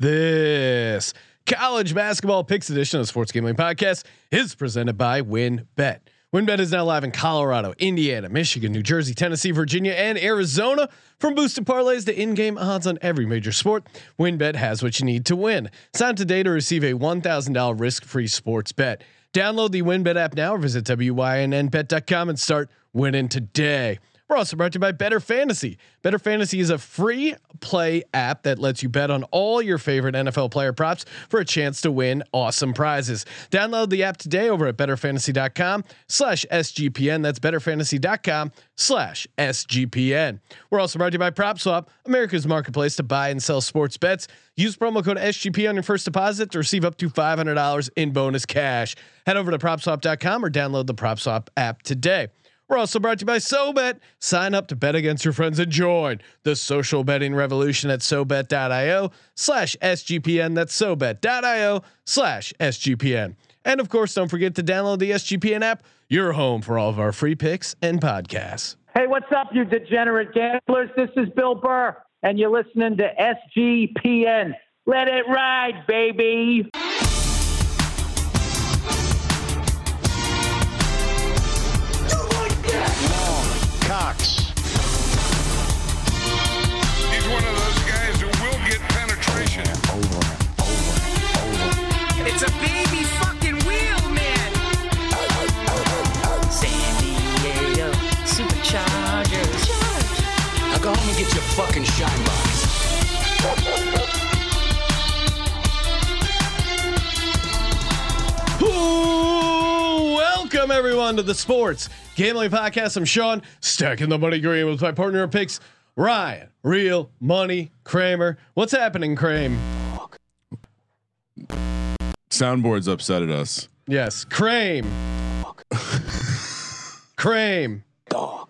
This college basketball picks edition of the Sports Gambling Podcast is presented by WynnBET. WynnBET is now live in Colorado, Indiana, Michigan, New Jersey, Tennessee, Virginia, and Arizona. From boosted parlays to in-game odds on every major sport, WynnBET has what you need to win. Sign today to receive a $1,000 risk-free sports bet. Download the WynnBET app now or visit wynnbet.com and start winning today. We're also brought to you by Bettor Fantasy. Bettor Fantasy is a free play app that lets you bet on all your favorite NFL player props for a chance to win awesome prizes. Download the app today over at bettorfantasy.com slash SGPN. That's bettorfantasy.com slash SGPN. We're also brought to you by PropSwap, America's marketplace to buy and sell sports bets. Use promo code SGP on your first deposit to receive up to $500 in bonus cash. Head over to propswap.com or download the PropSwap app today. We're also brought to you by SoBet. Sign up to bet against your friends and join the social betting revolution at SoBet.io slash SGPN. That's SoBet.io slash SGPN. And of course, don't forget to download the SGPN app, your home for all of our free picks and podcasts. Hey, what's up, you degenerate gamblers? This is Bill Burr, and you're listening to SGPN. Let it ride, baby. Baby fucking wheel, man. San Diego Superchargers. Now go home and get your fucking shine box. Ooh, welcome everyone to the Sports Gambling Podcast. I'm Sean, stacking the money green with my partner in picks, Ryan, Real Money Kramer. What's happening, Kramer? Soundboard's upset at us. Yes, Kramer. Kramer.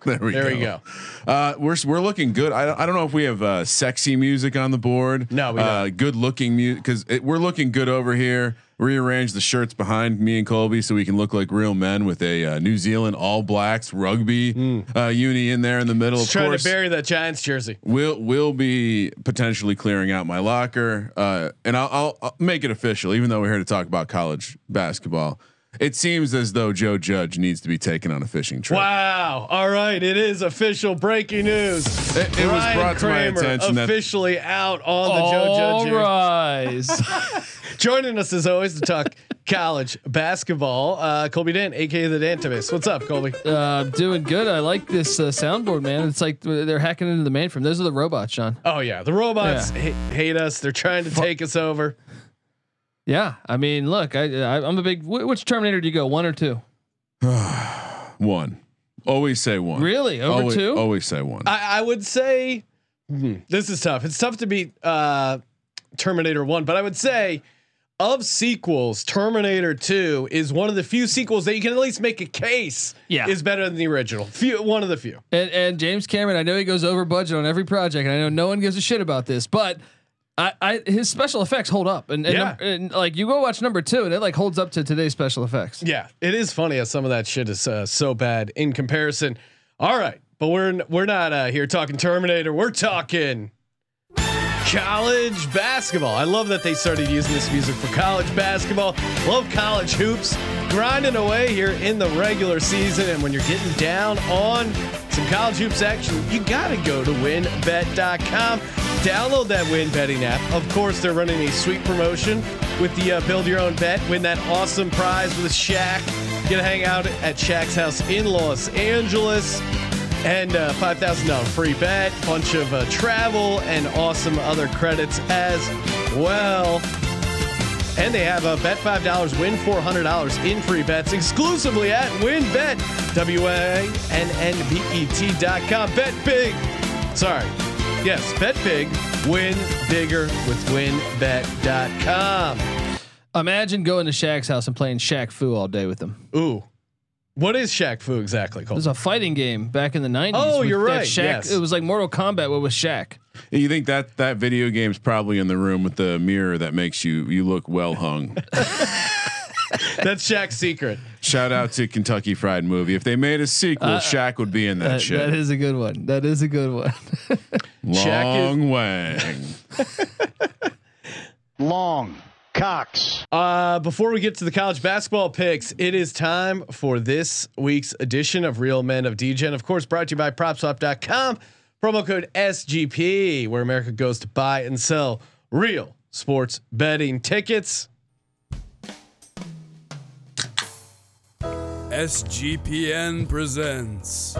There we There go. we go. Uh, we're we're looking good. I don't, I don't know if we have uh, sexy music on the board. No, we uh, don't. good looking music because we're looking good over here. Rearrange the shirts behind me and Colby so we can look like real men with a uh, New Zealand All Blacks rugby uh, uni in there in the middle. Just of trying course, to bury that Giants jersey. we'll we'll be potentially clearing out my locker, uh, and I'll, I'll, I'll make it official. Even though we're here to talk about college basketball, it seems as though Joe Judge needs to be taken on a fishing trip. Wow. All right. It is official breaking news. It, it was Ryan brought to my Kramer attention that officially out on the Joe All Judge. jersey. rise. Joining us as always to talk college basketball, uh, Colby Dent, aka the Dantivist. What's up, Colby? uh, doing good. I like this uh, soundboard, man. It's like they're hacking into the mainframe. Those are the robots, Sean. Oh yeah, the robots Yeah. ha- hate us. They're trying to take us over. Yeah, I mean, look, I, I I'm a big. wh- Which Terminator do you go? One or two? one. Always say one. Really? Over always, two? Always say one. I, I would say hmm, this is tough. It's tough to beat uh, Terminator One, but I would say of sequels, Terminator Two is one of the few sequels that you can at least make a case Yeah. is better than the original. Few, one of the few. And, and James Cameron, I know he goes over budget on every project, and I know no one gives a shit about this, but. I, I his special effects hold up, and, and, Yeah. num- and like you go watch number two, and it like holds up to today's special effects. Yeah, it is funny how some of that shit is uh, so bad in comparison. All right, but we're n- we're not uh, here talking Terminator. We're talking college basketball. I love that they started using this music for college basketball. Love college hoops, grinding away here in the regular season. And when you're getting down on some college hoops action, you gotta go to WynnBET.com. Download that Win Betting app. Of course, they're running a sweet promotion with the uh, Build Your Own Bet. Win that awesome prize with Shaq. Get to hang out at Shaq's house in Los Angeles and uh, five thousand dollar free bet, bunch of uh, travel and awesome other credits as well. And they have a bet five dollars, win four hundred dollars in free bets exclusively at WynnBET, W A N N B E T dot com. Bet big. Sorry. Yes, bet big, win bigger with WynnBET.com. Imagine going to Shaq's house and playing Shaq Fu all day with him. Ooh, what is Shaq Fu exactly It called? was a fighting game back in the '90s. Oh, with you're that right, Shaq, yes. It was like Mortal Kombat, but with Shaq. you think that that video game's probably in the room with the mirror that makes you you look well hung. That's Shaq's secret. Shout out to Kentucky Fried Movie. If they made a sequel, uh, Shaq would be in that That, shit. that is a good one. That is a good one. Shaq is- Long Wang. Long. Cox. Uh, before we get to the college basketball picks, it is time for this week's edition of Real Men of Degen. Of course, brought to you by PropSwap.com. Promo code SGP, where America goes to buy and sell real sports betting tickets. SGPN presents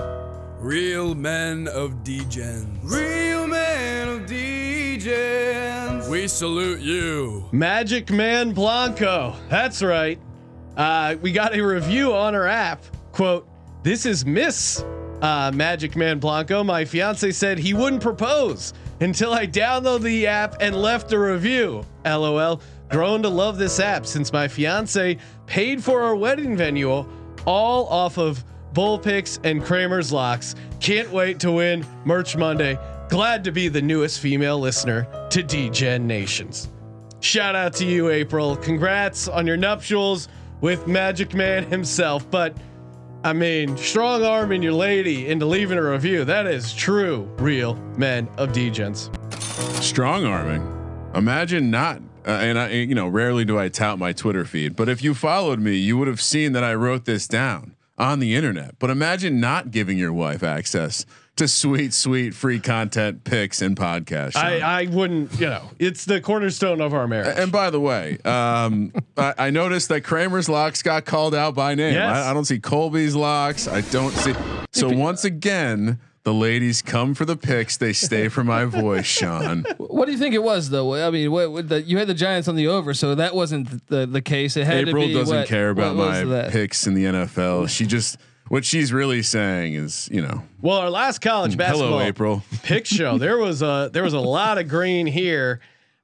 Real Men of Degens. Real Men of Degens. We salute you. Magic Man Blanco. That's right. Uh, we got a review on our app. Quote, this is Miss uh, Magic Man Blanco. My fiance said he wouldn't propose until I download the app and left a review. LOL. Grown to love this app since my fiance paid for our wedding venue all off of Bull Picks and Kramer's Locks. Can't wait to win Merch Monday. Glad to be the newest female listener to Degen Nations. Shout out to you, April. Congrats on your nuptials with Magic Man himself. But I mean, strong arming your lady into leaving a review. That is true, real men of Degens. Strong arming. Imagine not. Uh, and I, you know, rarely do I tout my Twitter feed, but if you followed me, you would have seen that I wrote this down on the internet. But imagine not giving your wife access to sweet, sweet free content, pics, and podcasts. I, I wouldn't, you know, it's the cornerstone of our marriage. and by the way, um, I, I noticed that Kramer's locks got called out by name. Yes. I, I don't see Colby's locks. I don't see. So once again, the ladies come for the picks. They stay for my voice, Sean. What do you think it was though? I mean, what, what the, you had the Giants on the over, so that wasn't the the case. It had April to be doesn't what- care about my that? picks in the NFL. She just what she's really saying is, you know, well, our last college basketball hello, April. pick show, there was a there was a lot of green here.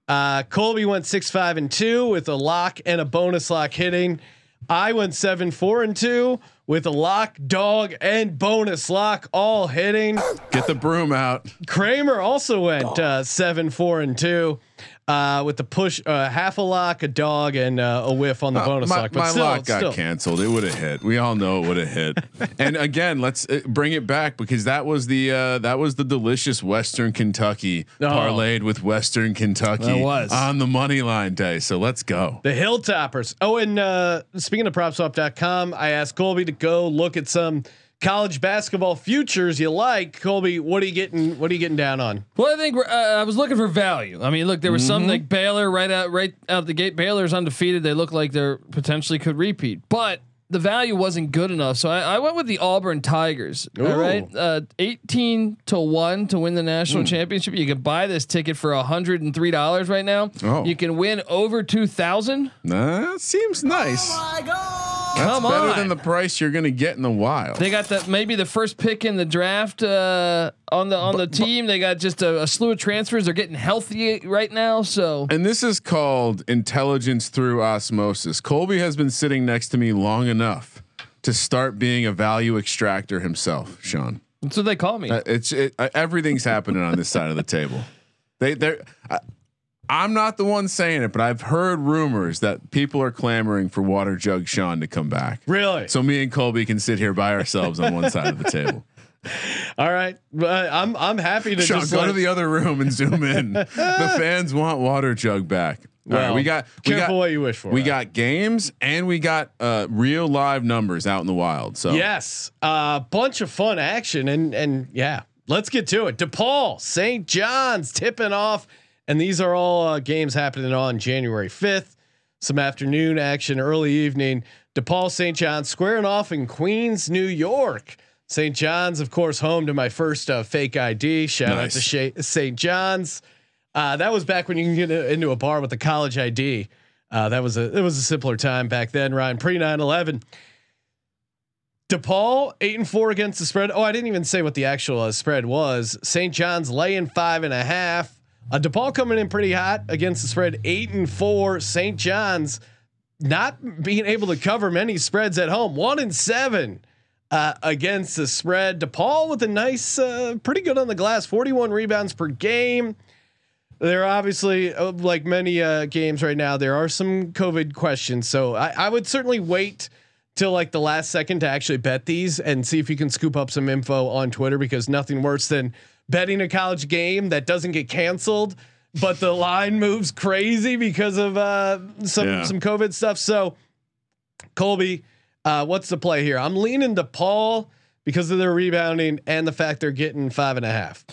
Uh, Colby went six five and two with a lock and a bonus lock hitting. I went seven four and two with a lock, dog, and bonus lock all hitting. Get the broom out. Kramer also went uh, seven four and two uh, with the push, uh, half a lock, a dog, and uh, a whiff on the bonus my lock. But my still, lock got still. canceled. It would have hit. We all know it would have hit. and again, let's uh, bring it back because that was the uh, that was the delicious Western Kentucky Oh. parlayed with Western Kentucky That was. on the money line day. So let's go. The Hilltoppers. Oh, and uh, speaking of PropSwap.com, I asked Colby to go look at some college basketball futures you like. Colby, what are you getting? What are you getting down on? Well, I think uh, I was looking for value. I mean, look, there was Mm-hmm. some like Baylor right out right out the gate. Baylor's undefeated. They look like they're potentially could repeat, but the value wasn't good enough. So I, I went with the Auburn Tigers. All Ooh. right, uh, eighteen to one to win the national Hmm. championship. You can buy this ticket for hundred and three dollars right now. Oh. You can win over two thousand. That seems nice. That's Come better on. than the price you're going to get in the wild. They got that maybe the first pick in the draft uh, on the on the team. They got just a, a slew of transfers. They're getting healthy right now. So And this is called intelligence through osmosis. Colby has been sitting next to me long enough to start being a value extractor himself, Sean. that's what they call me. Uh, it's it, uh, everything's happening on this side of the table. They they I, I'm not the one saying it, but I've heard rumors that people are clamoring for Water Jug Sean to come back. Really? So me and Colby can sit here by ourselves on one side of the table. All right, but I'm I'm happy to Sean, just go let- to the other room and zoom in. the fans want Water Jug back. All right, we got we careful got, what you wish for. We Ryan. got games and we got uh, real live numbers out in the wild. So Yes, a uh, bunch of fun action and and yeah, let's get to it. DePaul, St. John's tipping off, and these are all uh, games happening on January fifth. Some afternoon action, early evening. DePaul, St. John's squaring off in Queens, New York. St. John's, of course, home to my first uh, fake ID. Shout out to St. John's. Uh, that was back when you can get into a bar with a college ID. Uh, that was a it was a simpler time back then. Ryan pre 9-11. DePaul eight and four against the spread. Oh, I didn't even say what the actual uh, spread was. St. John's laying five and a half. Uh, DePaul coming in pretty hot against the spread, eight and four. St. John's not being able to cover many spreads at home, one and seven uh, against the spread. DePaul with a nice, uh, pretty good on the glass, forty-one rebounds per game. There are obviously, uh, like many uh, games right now, there are some COVID questions. So I, I would certainly wait till like the last second to actually bet these and see if you can scoop up some info on Twitter because nothing worse than betting a college game that doesn't get canceled but the line moves crazy because of uh, some Yeah. some COVID stuff. So, Colby, uh, what's the play here? I'm leaning DePaul because of their rebounding and the fact they're getting five and a half.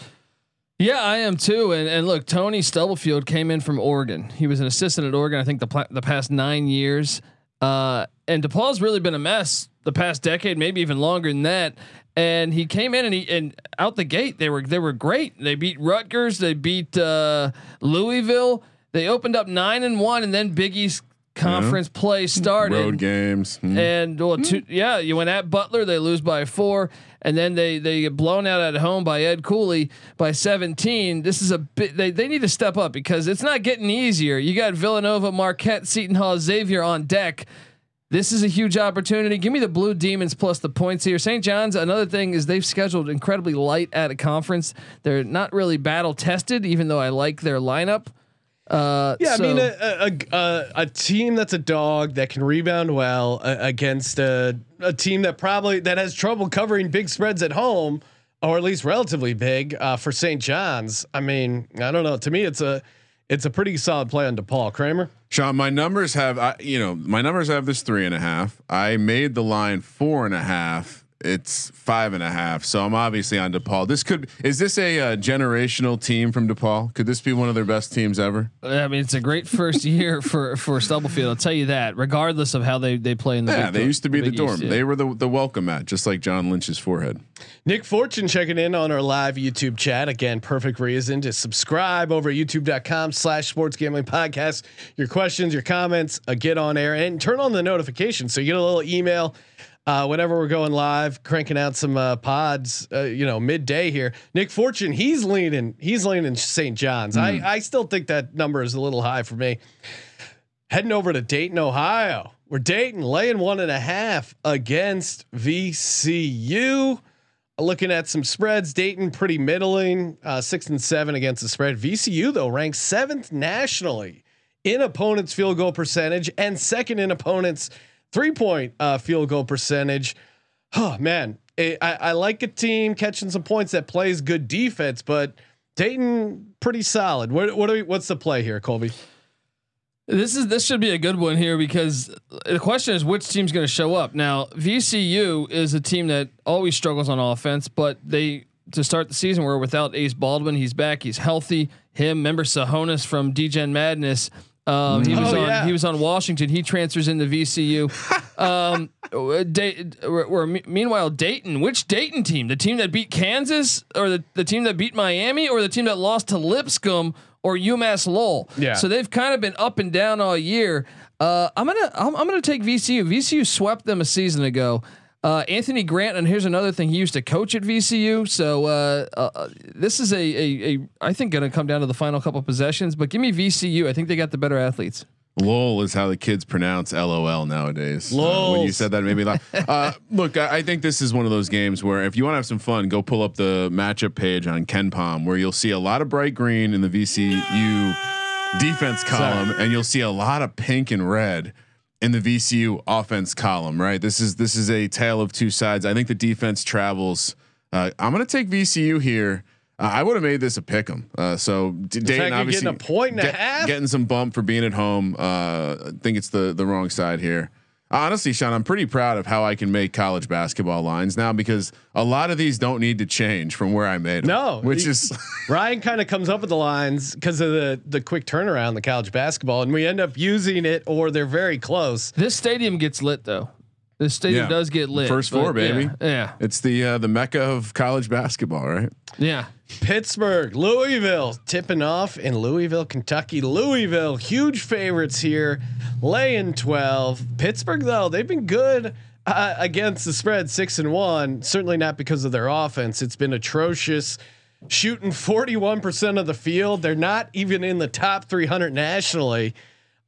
Yeah, I am too. And and look, Tony Stubblefield came in from Oregon. He was an assistant at Oregon, I think the pla- the past nine years. Uh, and DePaul's really been a mess the past decade, maybe even longer than that. And he came in and he and out the gate they were they were great. They beat Rutgers, they beat uh, Louisville. They opened up nine and one, and then Big East conference play started. Road games. Hmm. And well, two, yeah, you went at Butler, they lose by four, and then they they get blown out at home by Ed Cooley by 17. This is a bit they they need to step up because it's not getting easier. You got Villanova, Marquette, Seton Hall, Xavier on deck. This is a huge opportunity. Give me the Blue Demons plus the points here. St. John's. Another thing is they've scheduled incredibly light at a conference. They're not really battle tested, even though I like their lineup. Uh, Yeah, so- I mean a, a, a, a team that's a dog that can rebound well uh, against a, a team that probably that has trouble covering big spreads at home, or at least relatively big uh, for St. John's. I mean, I don't know. To me, it's a it's a pretty solid play on DePaul Kramer. Sean, my numbers have, I, you know, my numbers have this three and a half. I made the line four and a half. It's five and a half. So I'm obviously on DePaul. This could, is this a uh, generational team from DePaul? Could this be one of their best teams ever? I mean, it's a great first year for for Stubblefield. I'll tell you that, regardless of how they they play in the Yeah, Big they used to be the Big dorm. East, yeah. They were the, the welcome mat, just like John Lynch's forehead. Nick Fortune checking in on our live YouTube chat. Again, perfect reason to subscribe over at youtube.com slash sports gambling podcast. Your questions, your comments, uh, get on air and turn on the notifications so you get a little email uh, whenever we're going live, cranking out some uh, pods, uh, you know, midday here. Nick Fortune, he's leaning, he's leaning St. John's. I, I still think that number is a little high for me. Heading over to Dayton, Ohio. We're Dayton laying one and a half against VCU. Looking at some spreads, Dayton pretty middling, uh, six and seven against the spread. VCU though ranks seventh nationally in opponents' field goal percentage and second in opponents' three point uh, field goal percentage. Oh man, I, I I like a team catching some points that plays good defense, but Dayton pretty solid. What what we, what's the play here, Colby? This is this should be a good one here because the question is which team's going to show up. Now VCU is a team that always struggles on offense, but they to start the season were without Ace Baldwin. He's back. He's healthy. Him, remember Sahonis from Degen Madness. Um, he was Oh, on yeah. he was on Washington. He transfers into VCU. um, uh, Da- we're, we're- me- meanwhile Dayton, which Dayton team? The team that beat Kansas, or the, the team that beat Miami, or the team that lost to Lipscomb or UMass Lowell? Yeah. So they've kind of been up and down all year. Uh, I'm gonna I'm, I'm gonna take VCU. VCU swept them a season ago. Uh, Anthony Grant, and here's another thing: he used to coach at VCU. So uh, uh, this is a, a, a I think going to come down to the final couple possessions. But give me VCU. I think they got the better athletes. LOL is how the kids pronounce LOL nowadays. Uh, when you said that, it made me laugh. Uh, look, I, I think this is one of those games where if you want to have some fun, go pull up the matchup page on KenPom, where you'll see a lot of bright green in the VCU defense column, and you'll see a lot of pink and red in the VCU offense column. Right. This is this is a tale of two sides. I think the defense travels. Uh, I'm going to take VCU here. Uh, I would have made this a pick 'em. Uh, so Dayton obviously getting a point and a half? getting some bump for being at home. Uh, I think it's the the wrong side here. Honestly, Sean, I'm pretty proud of how I can make college basketball lines now because a lot of these don't need to change from where I made them. No, which you- is Ryan kind of comes up with the lines because of the the quick turnaround in the college basketball, and we end up using it, or they're very close. This stadium gets lit though. This stadium Yeah. does get lit. First but floor, baby. Yeah, yeah. it's the uh, the mecca of college basketball, right? yeah. Pittsburgh, Louisville, tipping off in Louisville, Kentucky. Louisville, huge favorites here, laying twelve. Pittsburgh, though, they've been good uh, against the spread, six and one. Certainly not because of their offense; it's been atrocious. Shooting forty-one percent of the field. They're not even in the top three hundred nationally.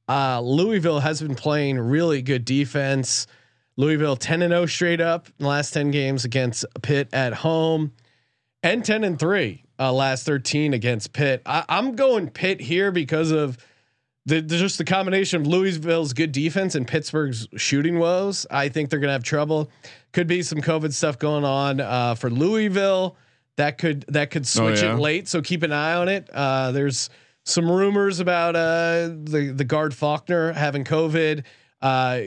Uh, Louisville has been playing really good defense. Louisville 10 and 0 straight up in the last 10 games against Pitt at home and 10 and 3 uh, last 13 against Pitt. I, I'm going Pitt here because of the, the just the combination of Louisville's good defense and Pittsburgh's shooting woes. I think they're going to have trouble. Could be some COVID stuff going on uh, for Louisville. That could that could switch yeah? it late. So keep an eye on it. Uh, there's Some rumors about uh, the the guard Faulkner having COVID. Uh,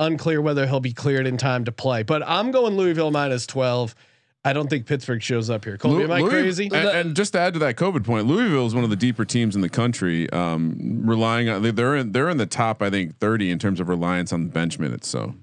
unclear whether he'll be cleared in time to play. But I'm going Louisville minus 12. I don't think Pittsburgh shows up here. Colby, Lou- am I Louis- crazy? And, and just to add to that COVID point, Louisville is one of the deeper teams in the country. Um, relying on they- they're in they're in the top, I think, thirty in terms of reliance on bench minutes. So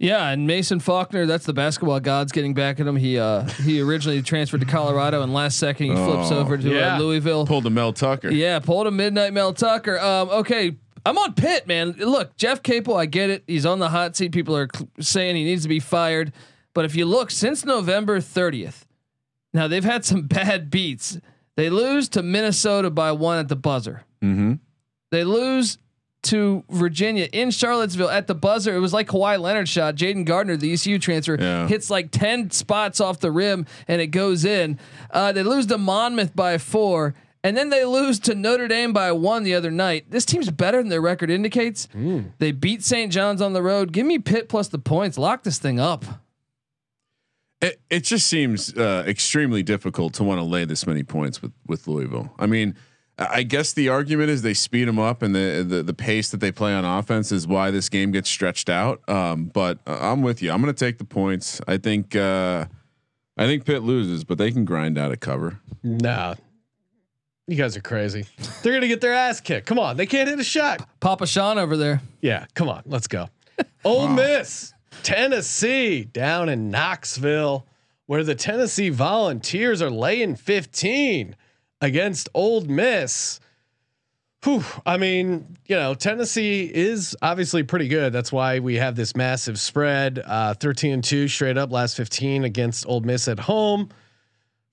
Yeah, and Mason Faulkner, that's the basketball gods getting back at him. He uh he originally transferred to Colorado and last second he flips Oh, over to yeah. uh, Louisville. pulled a Mel Tucker. Yeah, pulled a midnight Mel Tucker. Um, okay, I'm on Pitt, man. Look, Jeff Capel, I get it. He's on the hot seat. People are cl- saying he needs to be fired. But if you look since November 30th, now they've had some bad beats. They lose to Minnesota by one at the buzzer. Mm-hmm. They lose to Virginia in Charlottesville at the buzzer. It was like Kawhi Leonard shot. Jayden Gardner, the ECU transfer, Yeah. hits like 10 spots off the rim and it goes in. Uh, they lose to Monmouth by four. And then they lose to Notre Dame by one the other night. This team's better than their record indicates. They beat St. John's on the road. Give me Pitt plus the points. Lock this thing up. It it just seems uh, extremely difficult to want to lay this many points with with Louisville. I mean, I guess the argument is they speed them up, and the the, the pace that they play on offense is why this game gets stretched out. Um, but uh, I'm with you. I'm going to take the points. I think uh, I think Pitt loses, but they can grind out a cover. nah. You guys are crazy. They're gonna get their ass kicked. Come on, they can't hit a shot. Papa Sean over there. Yeah, come on, let's go. Ole Miss, Tennessee, down in Knoxville, where the Tennessee Volunteers are laying 15 against Ole Miss. Whew, I mean, you know, Tennessee is obviously pretty good. That's why we have this massive spread. Uh, 13 and 2 straight up last 15 against Ole Miss at home.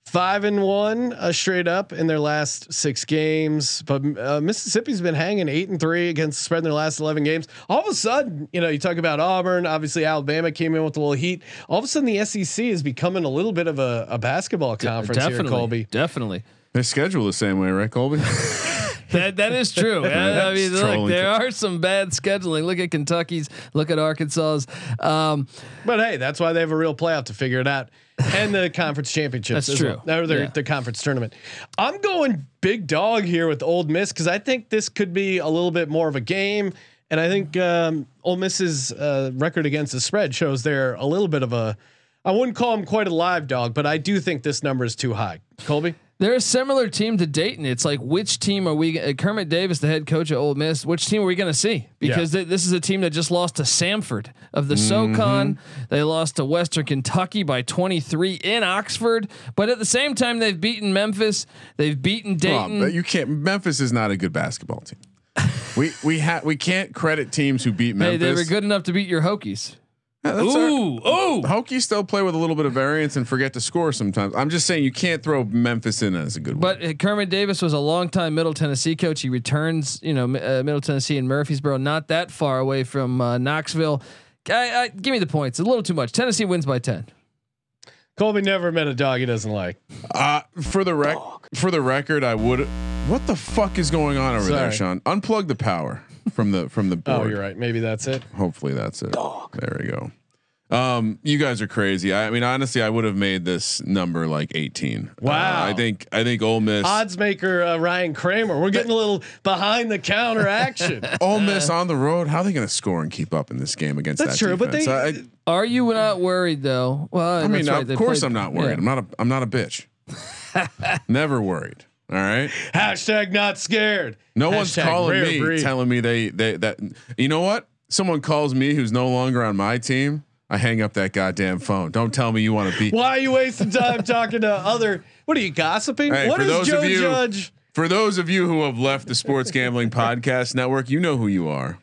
Five and one uh, straight up in their last six games, but uh, Mississippi's been hanging eight and three against the spread in their last eleven games. All of a sudden, you know, you talk about Auburn. Obviously, Alabama came in with a little heat. All of a sudden, the SEC is becoming a little bit of a, a basketball conference here, Colby. Definitely. They schedule the same way, right, Colby? That that is true. I, I mean, look, there are some bad scheduling. Look at Kentucky's. Look at Arkansas's. Um, But hey, that's why they have a real playoff to figure it out, and the conference championships. That's true. Well, or their Yeah. the conference tournament. I'm going big dog here with Ole Miss because I think this could be a little bit more of a game, and I think um, Ole Miss's uh, record against the spread shows they're a little bit of a. I wouldn't call them quite a live dog, but I do think this number is too high. Colby. They're a similar team to Dayton. It's like which team are we? Uh, Kermit Davis, the head coach at Ole Miss. Which team are we going to see? Because th- this is a team that just lost to Samford of the SoCon. They lost to Western Kentucky by 23 in Oxford. But at the same time, they've beaten Memphis. They've beaten Oh, Dayton. but you can't. Memphis is not a good basketball team. we we have we can't credit teams who beat hey, Memphis. they were good enough to beat your Hokies. Yeah, that's our- Ooh, ooh. Hokies still play with a little bit of variance and forget to score sometimes. I'm just saying you can't throw Memphis in as a good one. But uh, Kermit Davis was a longtime Middle Tennessee coach. He returns, you know, uh, Middle Tennessee and Murfreesboro, not that far away from uh, Knoxville. I, I, give me the points. A little too much. Tennessee wins by ten. Colby never met a dog he doesn't like. Uh, for the rec, for the record, I would. What the fuck is going on over there, Sean? Unplug the power from the from the board. Oh, you're right. Maybe that's it. Hopefully that's it. Dog. There we go. Um, you guys are crazy. I, I mean, honestly, I would have made this number like 18. Wow. Uh, I think I think Ole Miss. Odds maker uh, Ryan Kramer. We're getting a little behind the counter action. Ole Miss on the road. How are they going to score and keep up in this game against That's that true, but defense? they- I, Are you not worried though? Well, I mean, that's right. Of course played- I'm not worried. yeah. I'm not a I'm not a bitch. Never worried. All right. Hashtag not scared. No one's calling me breed. telling me they they that you know what? Someone calls me who's no longer on my team. I hang up that goddamn phone. Don't tell me you want to beat. Why are you wasting time talking to other? What are you gossiping? Hey, what those Joe of you- Judge? For those of you who have left the Sports Gambling Podcast Network, you know who you are.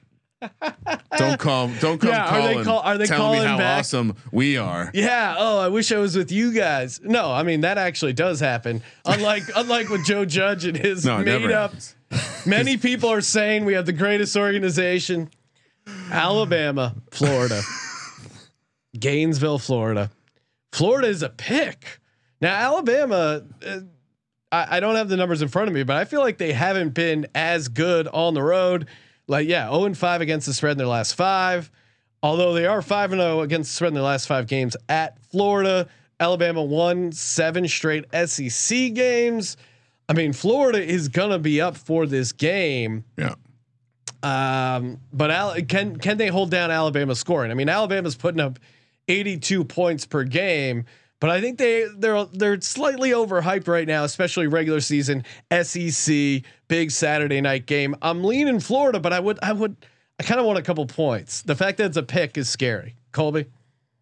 Don't call. Don't come Yeah, are they calling. call- are they telling me how back? awesome we are. Yeah. Oh, I wish I was with you guys. No, I mean that actually does happen. Unlike unlike with Joe Judge and his No, made up. Many people are saying we have the greatest organization. Alabama, Florida, Gainesville, Florida. Florida is a pick. Now Alabama. Uh, I, I don't have the numbers in front of me, but I feel like they haven't been as good on the road. Like, yeah, 0 and 5 against the spread in their last five. Although they are 5 and 0 against the spread in their last five games at Florida. Alabama won seven straight SEC games. I mean, Florida is gonna be up for this game. Yeah. Um, but Al- can can they hold down Alabama scoring? I mean, Alabama's putting up 82 points per game, but I think they they're they're slightly overhyped right now, especially regular season SEC big Saturday night game. I'm leaning Florida, but I would I would I kind of want a couple points. The fact that it's a pick is scary. Colby.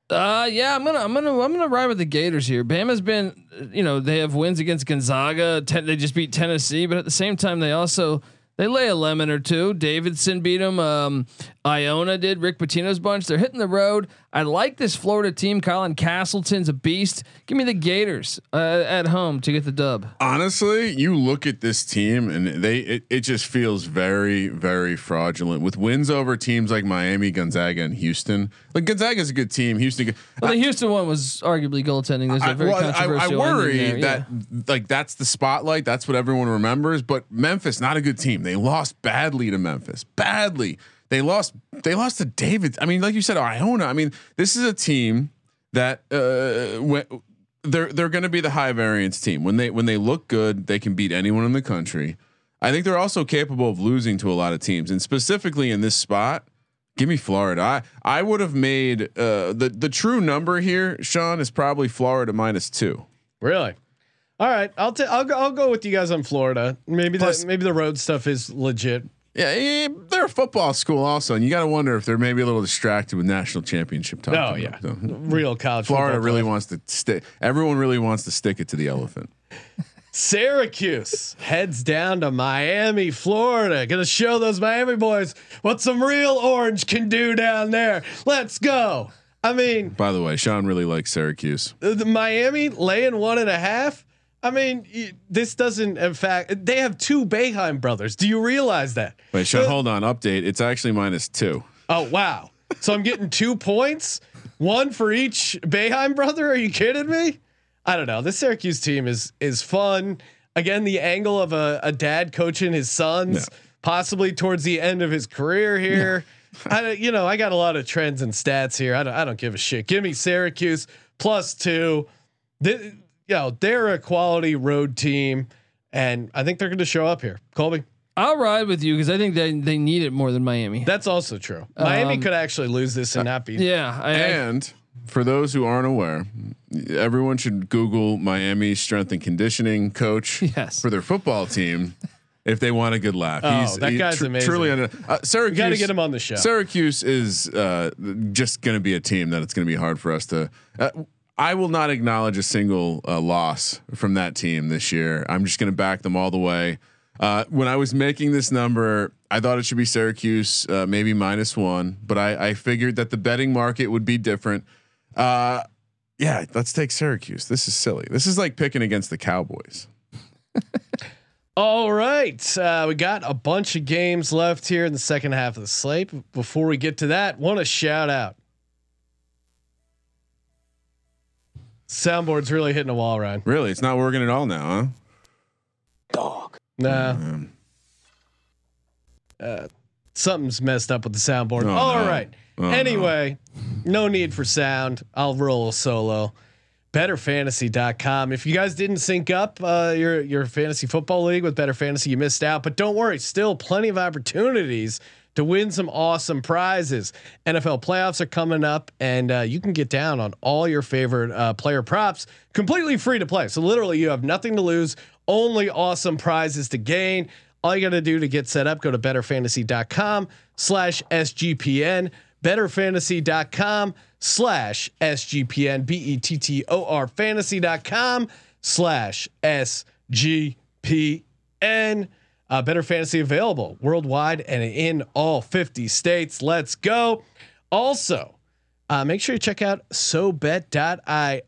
Uh, yeah, I'm gonna, I'm gonna, I'm gonna ride with the Gators here. Bama's been, you know, they have wins against Gonzaga. Ten, they just beat Tennessee, but at the same time, they also they lay a lemon or two. Davidson beat them. Um, Iona did. Rick Pitino's bunch. They're hitting the road. I like this Florida team. Colin Castleton's a beast. Give me the Gators uh, at home to get the dub. Honestly, you look at this team and they it, it just feels very very fraudulent with wins over teams like Miami, Gonzaga, and Houston. Like Gonzaga's a good team. Houston. Well, the Houston one was arguably goaltending. There's a I, very well, I, I worry there, that like that's the spotlight. That's what everyone remembers. But Memphis, not a good team. They lost badly to Memphis. Badly. They lost. They lost to David. I mean, like you said, Iona. I mean, this is a team that uh, they're they're going to be the high variance team. When they when they look good, they can beat anyone in the country. I think they're also capable of losing to a lot of teams, and specifically in this spot. Give me Florida. I I would have made uh, the the true number here, Sean, is probably Florida minus two. Really? All right, I'll t- I'll go I'll go with you guys on Florida. Maybe Plus- the maybe the road stuff is legit. Yeah, yeah, they're a football school also, and you got to wonder if they're maybe a little distracted with national championship talk. Oh yeah, real college. Florida really wants to stick. Everyone really wants to stick it to the elephant. Syracuse heads down to Miami, Florida. Gonna show those Miami boys what some real orange can do down there. Let's go. I mean, By the way, Sean really likes Syracuse. the Miami laying one and a half. I mean, this doesn't. In fact, they have two Boeheim brothers. Do you realize that? Wait, Uh, hold on. Update. It's actually minus two. Oh wow! So I'm getting two points, one for each Boeheim brother. Are you kidding me? I don't know. This Syracuse team is is fun. Again, the angle of a, a dad coaching his sons, possibly towards the end of his career here. I you know I got a lot of trends and stats here. I don't I don't give a shit. Give me Syracuse plus two. Th- you know they're a quality road team, and I think they're going to show up here. Colby. I'll ride with you because I think they they need it more than Miami. That's also true. Miami Um, could actually lose this and not be. yeah, I, I, And for those who aren't aware, everyone should Google Miami strength and conditioning coach Yes. for their football team if they want a good laugh. Oh, that guy's amazing. Truly, under, uh, Syracuse. Got to get him on the show. Syracuse is uh, just going to be a team that it's going to be hard for us to. Uh, I will not acknowledge a single uh, loss from that team this year. I'm just going to back them all the way. Uh, when I was making this number, I thought it should be Syracuse, uh, maybe minus one, but I, I figured that the betting market would be different. Uh, yeah, let's take Syracuse. This is silly. This is like picking against the Cowboys. All right. Uh, we got a bunch of games left here in the second half of the slate. Before we get to that, want to shout out. Soundboard's really hitting a wall, Ryan. Really, it's not working at all now, huh? Dog. Nah, Um, something's messed up with the soundboard. Oh, All no. right. Oh, anyway, no. need for sound. I'll roll a solo. BettorFantasy.com. If you guys didn't sync up uh, your your fantasy football league with Bettor Fantasy, you missed out. But don't worry, still plenty of opportunities to win some awesome prizes. NFL playoffs are coming up, and uh, you can get down on all your favorite uh, player props completely free to play. So literally, you have nothing to lose, only awesome prizes to gain. All you got to do to get set up, go to bettorfantasy.com slash SGPN, bettorfantasy.com slash SGPN, B E T T O R fantasy.com slash SGPN. Uh, bettor fantasy available worldwide and in all 50 states. Let's go. Also, uh, make sure you check out SoBet.io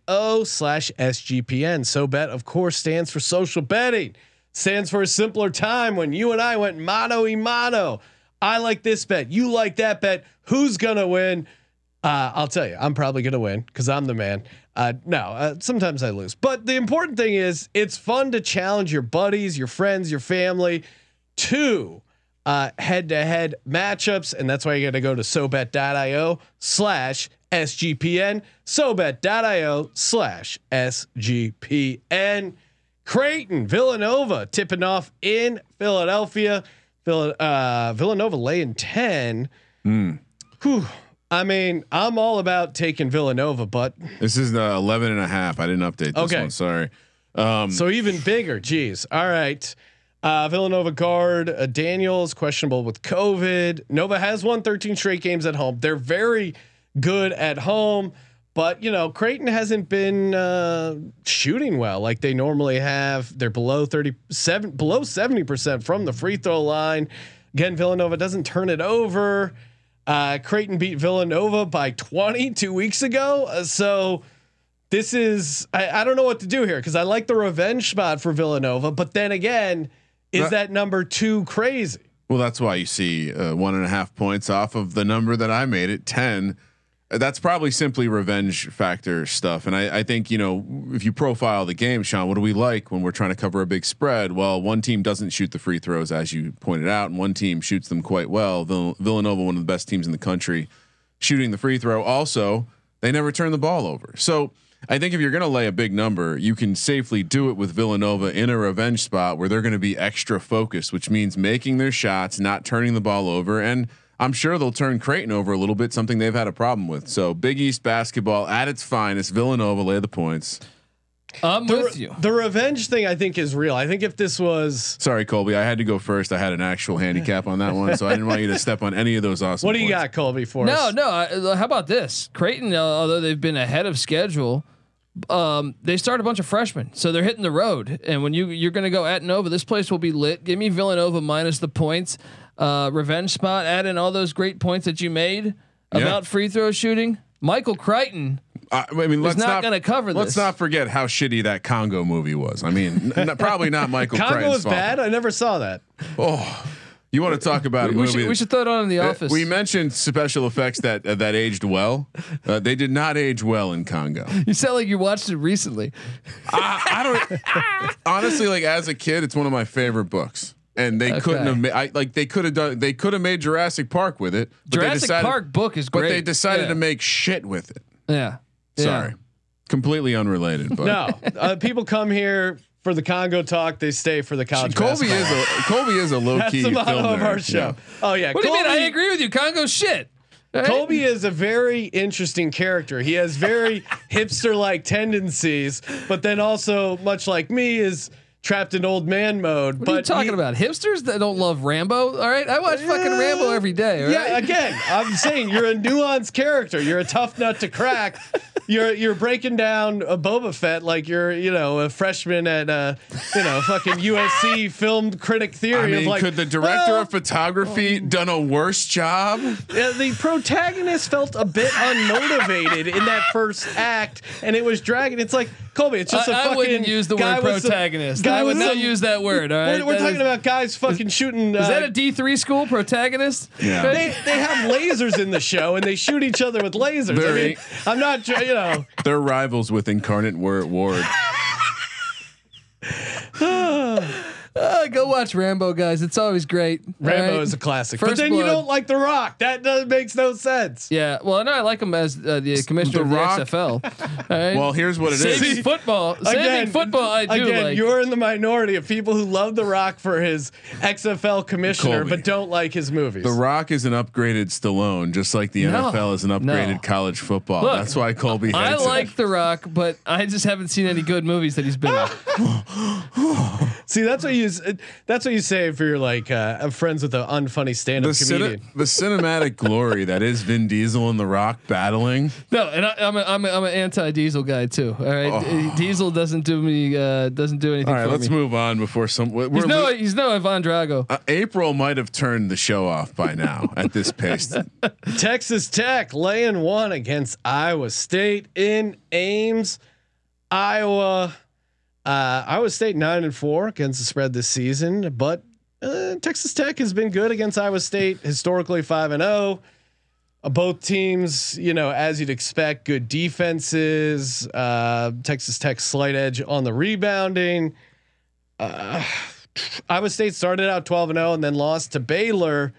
slash SGPN. SoBet, of course, stands for social betting, stands for a simpler time when you and I went mano y mano. I like this bet. You like that bet. Who's going to win? Uh, I'll tell you, I'm probably going to win because I'm the man. Uh, no, uh, sometimes I lose. But the important thing is it's fun to challenge your buddies, your friends, your family to head to head matchups. And that's why you got to go to sobet.io slash SGPN, sobet.io slash SGPN. Creighton, Villanova tipping off in Philadelphia. Vill- uh, Villanova laying 10. Whew. I mean, I'm all about taking Villanova, but This is the 11 and a half. I didn't update this Okay. one. Sorry. Um, so even bigger. Jeez. All right. Uh, Villanova guard uh, Daniels questionable with COVID. Nova has won 13 straight games at home. They're very good at home, but you know Creighton hasn't been uh, shooting well like they normally have. They're below 37, below 70 percent from the free throw line. Again, Villanova doesn't turn it over. Uh, Creighton beat Villanova by 20 two weeks ago. Uh, so this is I, I don't know what to do here because I like the revenge spot for Villanova, but then again, is That- that number too crazy? well, that's why you see uh, one and a half points off of the number that I made it 10. That's probably simply revenge factor stuff. And I, I think, you know, if you profile the game, Sean, what do we like when we're trying to cover a big spread? Well, one team doesn't shoot the free throws, as you pointed out, and one team shoots them quite well. Vill- Villanova, one of the best teams in the country, shooting the free throw. Also, they never turn the ball over. So I think if you're going to lay a big number, you can safely do it with Villanova in a revenge spot where they're going to be extra focused, which means making their shots, not turning the ball over. And I'm sure they'll turn Creighton over a little bit, something they've had a problem with. So Big East basketball at its finest, Villanova lay the points. I'm The, with you. the revenge thing I think is real. I think if this was Sorry, Colby, I had to go first. I had an actual handicap on that one, so I didn't want you to step on any of those awesome. what do you points. got, Colby, for No, us? no. I, how about this? Creighton, uh, although they've been ahead of schedule, um, they start a bunch of freshmen, so they're hitting the road. And when you you're going to go at Nova, this place will be lit. Give me Villanova minus the points, uh, revenge spot. Add in all those great points that you made Yeah. about free throw shooting. Michael Crichton. I, I mean, let's not not, gonna cover Let's this. not forget how shitty that Congo movie was. I mean, n- n- probably not Michael. Congo Crichton's was fault. bad. I never saw that. Oh, you want to talk about a We should, we should throw it on in the Uh, office. We mentioned special effects that uh, that aged well. Uh, they did not age well in Congo. you sound like you watched it recently. I, I don't honestly like as a kid, it's one of my favorite books. And they couldn't have made I, like they could have done they could have made Jurassic Park with it. But they Jurassic decided, Park book is great, but they decided Yeah. to make shit with it. Yeah. Yeah. Sorry, completely unrelated. But No, uh, people come here for the Congo talk. They stay for the college. Colby basketball. is a Colby is a low That's key the motto of our show. Yeah. Oh yeah, What do you mean? I agree with you. Congo shit. Right? Colby is a very interesting character. He has very hipster like tendencies, but then also, much like me, is trapped in old man mode. What but are you talking he- about? Hipsters that don't love Rambo. All right, I watch fucking Rambo every day. All Yeah, again, I'm saying you're a nuanced character. You're a tough nut to crack. You're you're breaking down a Boba Fett like you're you know a freshman at uh you know fucking USC film critic theory I of mean, like could the director well, of photography done a worse job? Yeah, the protagonist felt a bit unmotivated in that first act, and it was dragging. It's like Colby. It's just a I, I fucking wouldn't use the guy word with some- guy I would not use that word. All right, We're, we're talking is- about guys fucking shooting. Is uh, that a D three school protagonist? Yeah. They, they have lasers in the show and they shoot each other with lasers. I Very- mean, I'm not, you know, They're rivals with Incarnate Word Ward. Uh, go watch Rambo, guys. It's always great. Rambo right? is a classic. but First then you don't like The Rock. That does, makes no sense. Yeah, well, no, I like him as uh, the commissioner The of the XFL. All right? Well, here's what it saving is. football, saving football. I do again, like. you're in the minority of people who love The Rock for his XFL commissioner, but don't like his movies. The Rock is an upgraded Stallone, just like the No. NFL is an upgraded No. college football. Look, That's why Colby hates I it. like The Rock, but I just haven't seen any good movies that he's been in. See, that's what you s- that's what you say if you're like uh, friends with an unfunny stand-up the, comedian. cine- the cinematic glory that is Vin Diesel and The Rock battling. No, and I, I'm a, I'm a, I'm an anti-diesel guy too. All right, Oh. Diesel doesn't do me uh, doesn't do anything All right, for let's me. move on before some. We're, He's no lo- he's no Ivan Drago. uh, April might have turned the show off by now at this pace. Texas Tech laying one against Iowa State in Ames, Iowa. Uh, Iowa State nine and four against the spread this season, but uh, Texas Tech has been good against Iowa State historically five and zero. Uh, Both teams, you know, as you'd expect, good defenses. Uh, Texas Tech slight edge on the rebounding. Uh, Iowa State started out twelve and zero and then lost to Baylor.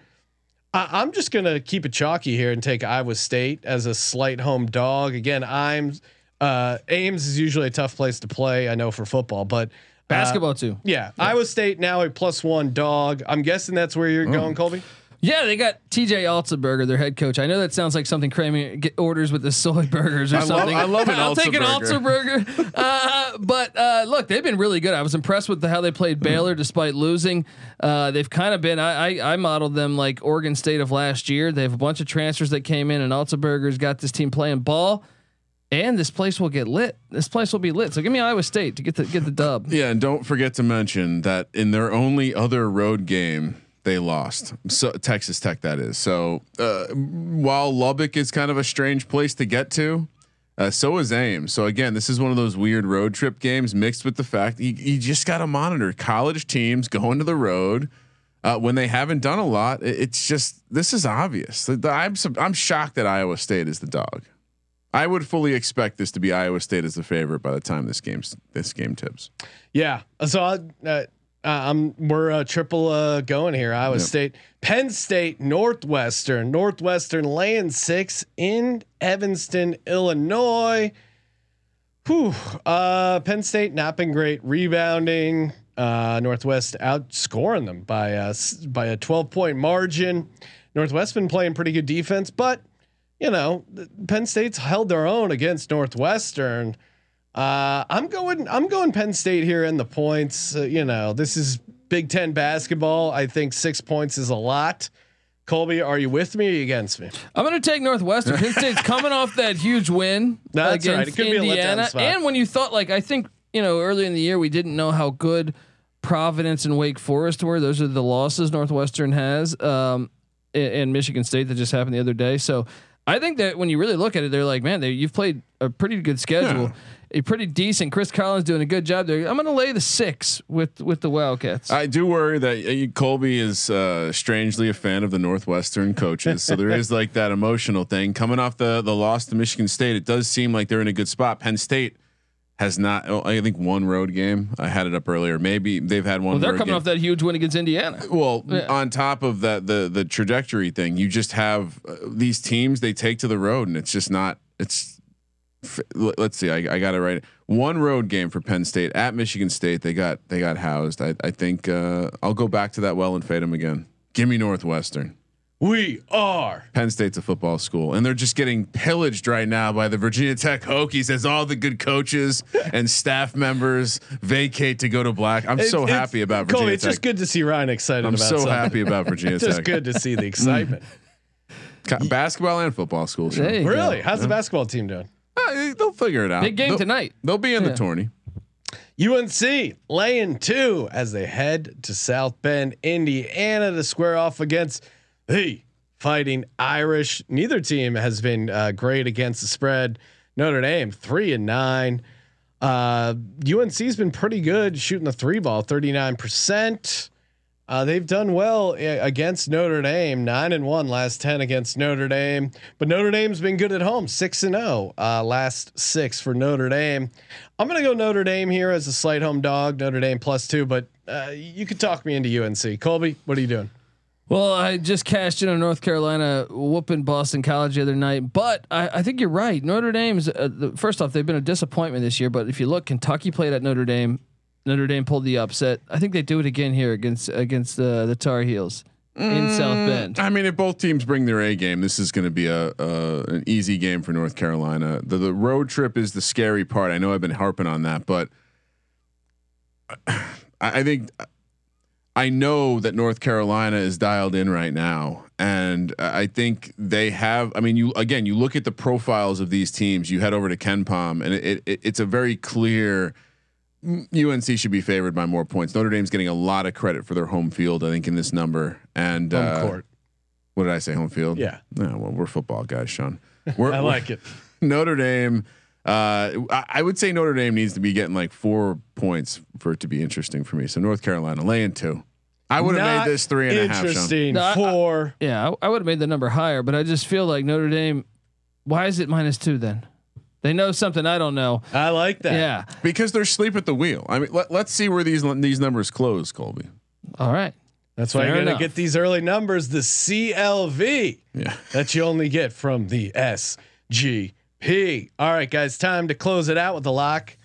I, I'm just gonna keep it chalky here and take Iowa State as a slight home dog. Again, I'm uh, Ames is usually a tough place to play. I know for football, but Basketball too. Yeah, Iowa State now a plus one dog. I'm guessing that's where you're going, Colby. Yeah, they got TJ Otzelberger, their head coach. I know that sounds like something Kramer get orders with the soy burgers or I love- something. I love an I'll take an. Otzelberger. uh, but uh, look, they've been really good. I was impressed with the, how they played Baylor despite losing. Uh, they've kind of been. I, I I modeled them like Oregon State of last year. They have a bunch of transfers that came in, and Otzelberger's got this team playing ball. And this place will get lit. This place will be lit. So give me Iowa State to get the get the dub. Yeah, and don't forget to mention that in their only other road game, they lost. So Texas Tech, that is. So uh, while Lubbock is kind of a strange place to get to, uh, so is Ames. So again, this is one of those weird road trip games mixed with the fact you, you just got to monitor college teams going to the road. Uh, when they haven't done a lot, it- it's just this is obvious. I'm I'm shocked that Iowa State is the dog. I would fully expect this to be Iowa State as the favorite by the time this game's this game tips. Yeah. So uh, uh, I'm we're uh, triple uh, going here. Iowa Yep. State, Penn State, Northwestern, Northwestern laying six in Evanston, Illinois. Whew. Uh, Penn State not been great rebounding. Uh, Northwest outscoring them by a, s- by a 12 point margin. Northwest been playing pretty good defense, but you know Penn State's held their own against Northwestern. Uh, I'm going. I'm going Penn State here in the points. Uh, you know, this is Big Ten basketball. I think six points is a lot. Colby, are you with me or you against me? I'm going to take Northwestern. Penn State's coming off that huge win That's right. against It could be a Indiana. And when you thought, like, I think you know, early in the year we didn't know how good Providence and Wake Forest were. Those are the losses Northwestern has, um, and, and Michigan State that just happened the other day. So I think that when you really look at it, they're like, man, they, you've played a pretty good schedule. A pretty decent. Chris Collins doing a good job there. I'm going to lay the six with with the Wildcats. I do worry that uh, Colby is uh, strangely a fan of the Northwestern coaches, so there is like that emotional thing coming off the the loss to Michigan State. It does seem like they're in a good spot. Penn State has not. oh, I think one road game. I had it up earlier. Maybe they've had one. well, they're coming game. off that huge win against Indiana. Well, Yeah. on top of that, the the trajectory thing, you just have uh, these teams they take to the road, and it's just not. It's let's see, I, I got it right. One road game for Penn State at Michigan State. They got they got housed. I I think uh, I'll go back to that well and fade them again. Give me Northwestern. We are. Penn State's a football school, and they're just getting pillaged right now by the Virginia Tech Hokies as all the good coaches and staff members vacate to go to black. I'm so It's- happy it's- about Colby, Virginia it's Tech. just good to see Ryan excited I'm about so something. happy about Virginia just Tech. It's good to see the excitement. Basketball and football school. Sure. There go. really? How's the basketball team doing? Uh, they'll figure it out. Big game They'll- tonight. They'll be in Yeah. the tourney. UNC laying two as they head to South Bend, Indiana to square off against the Fighting Irish. Neither team has been uh, great against the spread. Notre Dame three and nine. Uh, UNC's been pretty good shooting the three ball, thirty nine percent. Uh, they've done well uh, against Notre Dame, nine and one last ten against Notre Dame. But Notre Dame's been good at home, six and zero uh, last six for Notre Dame. I'm gonna go Notre Dame here as a slight home dog. Notre Dame plus two, but uh, you could talk me into UNC. Colby, what are you doing? Well, I just cashed in on North Carolina whooping Boston College the other night, but I, I think you're right. Notre Dame's uh, the, first off, they've been a disappointment this year. But if you look, Kentucky played at Notre Dame. Notre Dame pulled the upset. I think they do it again here against against uh, the Tar Heels in South Bend. I mean, if both teams bring their A game, this is going to be a, a an easy game for North Carolina. The the road trip is the scary part. I know I've been harping on that, but I, I think I know that North Carolina is dialed in right now, and I think they have. I mean, you again, you look at the profiles of these teams. You head over to KenPom, and it, it, it's a very clear. UNC should be favored by more points. Notre Dame's getting a lot of credit for their home field, I think, in this number. And Home uh, court. what did I say? Home field. Yeah. No, well, we're football guys, Sean. We're, I like it. Notre Dame. Uh, I, I would say Notre Dame needs to be getting like four points for it to be interesting for me. So North Carolina laying two. I would have made this three and a half. Sean. Interesting. No, I- I- Four. Yeah, I, I would have made the number higher, but I just feel like Notre Dame. Why is it minus two then? They know something I don't know. I like that. Yeah. because they're sleep at the wheel. I mean, let, let's see where these these numbers close, Colby. All right. That's why Fair you're gonna get these early numbers, the CLV. Yeah. that you only get from the SGP. All right, guys, time to close it out with the lock,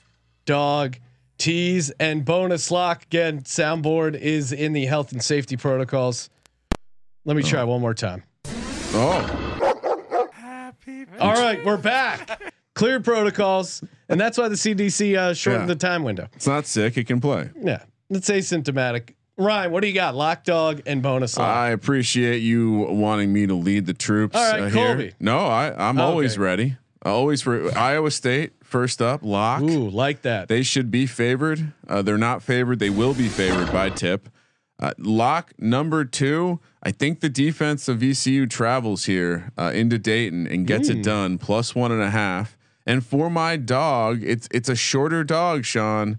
dog, tease and bonus lock. Again, soundboard is in the health and safety protocols. Let me try one more time. Oh, All right, we're back. Clear protocols, and that's why the CDC uh, shortened Yeah. the time window. it's not sick. It can play. Yeah, it's asymptomatic. Ryan, what do you got? Lock dog and bonus lock. I appreciate you wanting me to lead the troops. All right, uh, Colby. here. No, I, I'm Okay. always ready. Always for Iowa State first up. Lock. Ooh, like that. They should be favored. Uh, they're not favored. They will be favored by tip. Uh, lock number two. I think the defense of VCU travels here uh, into Dayton and gets Hmm. it done plus one and a half. And for my dog, it's it's a shorter dog, Sean.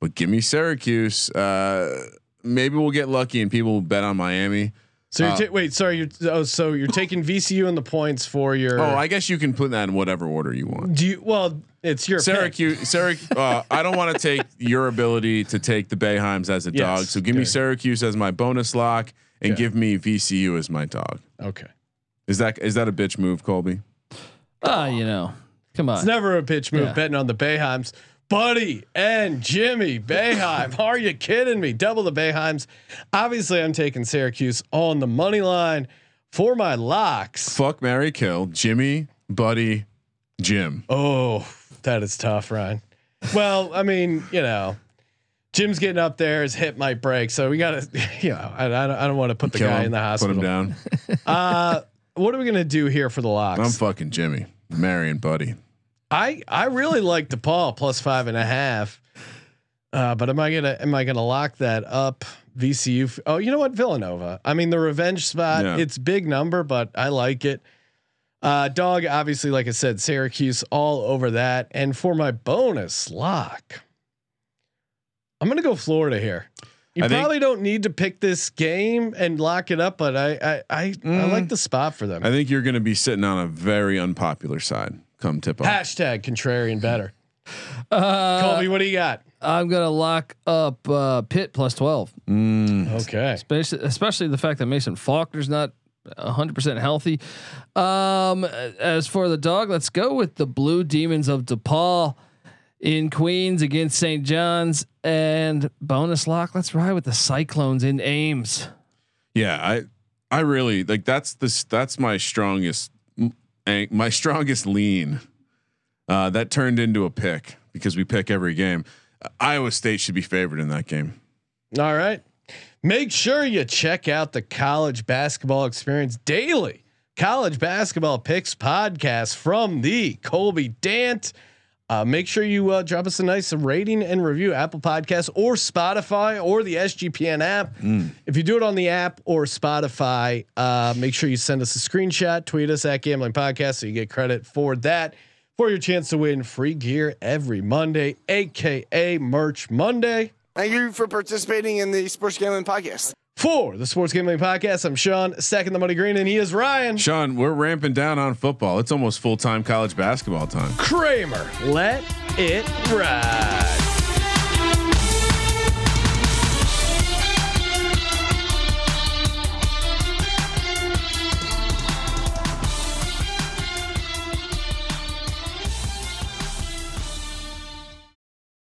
But give me Syracuse. Uh, maybe we'll get lucky and people will bet on Miami. So you're uh, ta- wait, sorry, you're oh, so you're taking VCU and the points for your. Oh, I guess you can put that in whatever order you want. do you? Well, it's your pick. Syracuse, Syracuse. Uh, I don't want to take your ability to take the Boeheims as a Yes, dog. So give me. Syracuse as my bonus lock, and Okay. give me VCU as my dog. Okay, Is that is that a bitch move, Colby? Ah, you know, come on. it's never a bitch move Yeah. betting on the Boeheims. Buddy and Jimmy Boeheim. Are you kidding me? Double the Boeheims. Obviously, I'm taking Syracuse on the money line for my locks. Fuck Marry Kill, Jimmy, Buddy, Jim. Oh, that is tough, Ryan. Well, I mean, you know, Jim's getting up there. His hip might break, so we got to, you know, I, I don't, I don't want to put the Kill guy him, in the hospital. Put him down. Uh, what are we gonna do here for the locks? I'm fucking Jimmy, Mary and Buddy. I I really like DePaul plus five and a half. Uh, but am I gonna am I gonna lock that up? VCU. f- Oh, you know what? Villanova. I mean, the revenge spot. Yeah. It's big number, but I like it. Uh, dog. Obviously, like I said, Syracuse all over that. And for my bonus lock, I'm gonna go Florida here. You I think- probably don't need to pick this game and lock it up, but I I I, I Mm. like the spot for them. I think you're going to be sitting on a very unpopular side come tip off. Hashtag contrarian better. Uh, Colby, what do you got? I'm gonna lock up uh, Pitt plus twelve, Mm, Okay. especially, especially the fact that Mason Faulkner's not 100 percent healthy. Um, as for the dog, let's go with the Blue Demons of DePaul in Queens against St. John's and bonus lock. Let's ride with the Cyclones in Ames. Yeah, I I really like that's this that's my strongest eh, my strongest lean. Uh, that turned into a pick because we pick every game. Uh, Iowa State should be favored in that game. All right. Make sure you check out the college basketball experience daily. College basketball picks podcast from the Colby Dant. Uh, make sure you uh, drop us a nice rating and review Apple Podcasts or Spotify or the SGPN app. If you do it on the app or Spotify, uh, make sure you send us a screenshot, tweet us at Gambling Podcast so you get credit for that for your chance to win free gear every Monday, aka Merch Monday. Thank you for participating in the Sports Gambling Podcast. For the Sports Gambling Podcast, I'm Sean, second the money green, and he is Ryan Sean, we're ramping down on football. It's almost full time college basketball time. Kramer. Let it ride.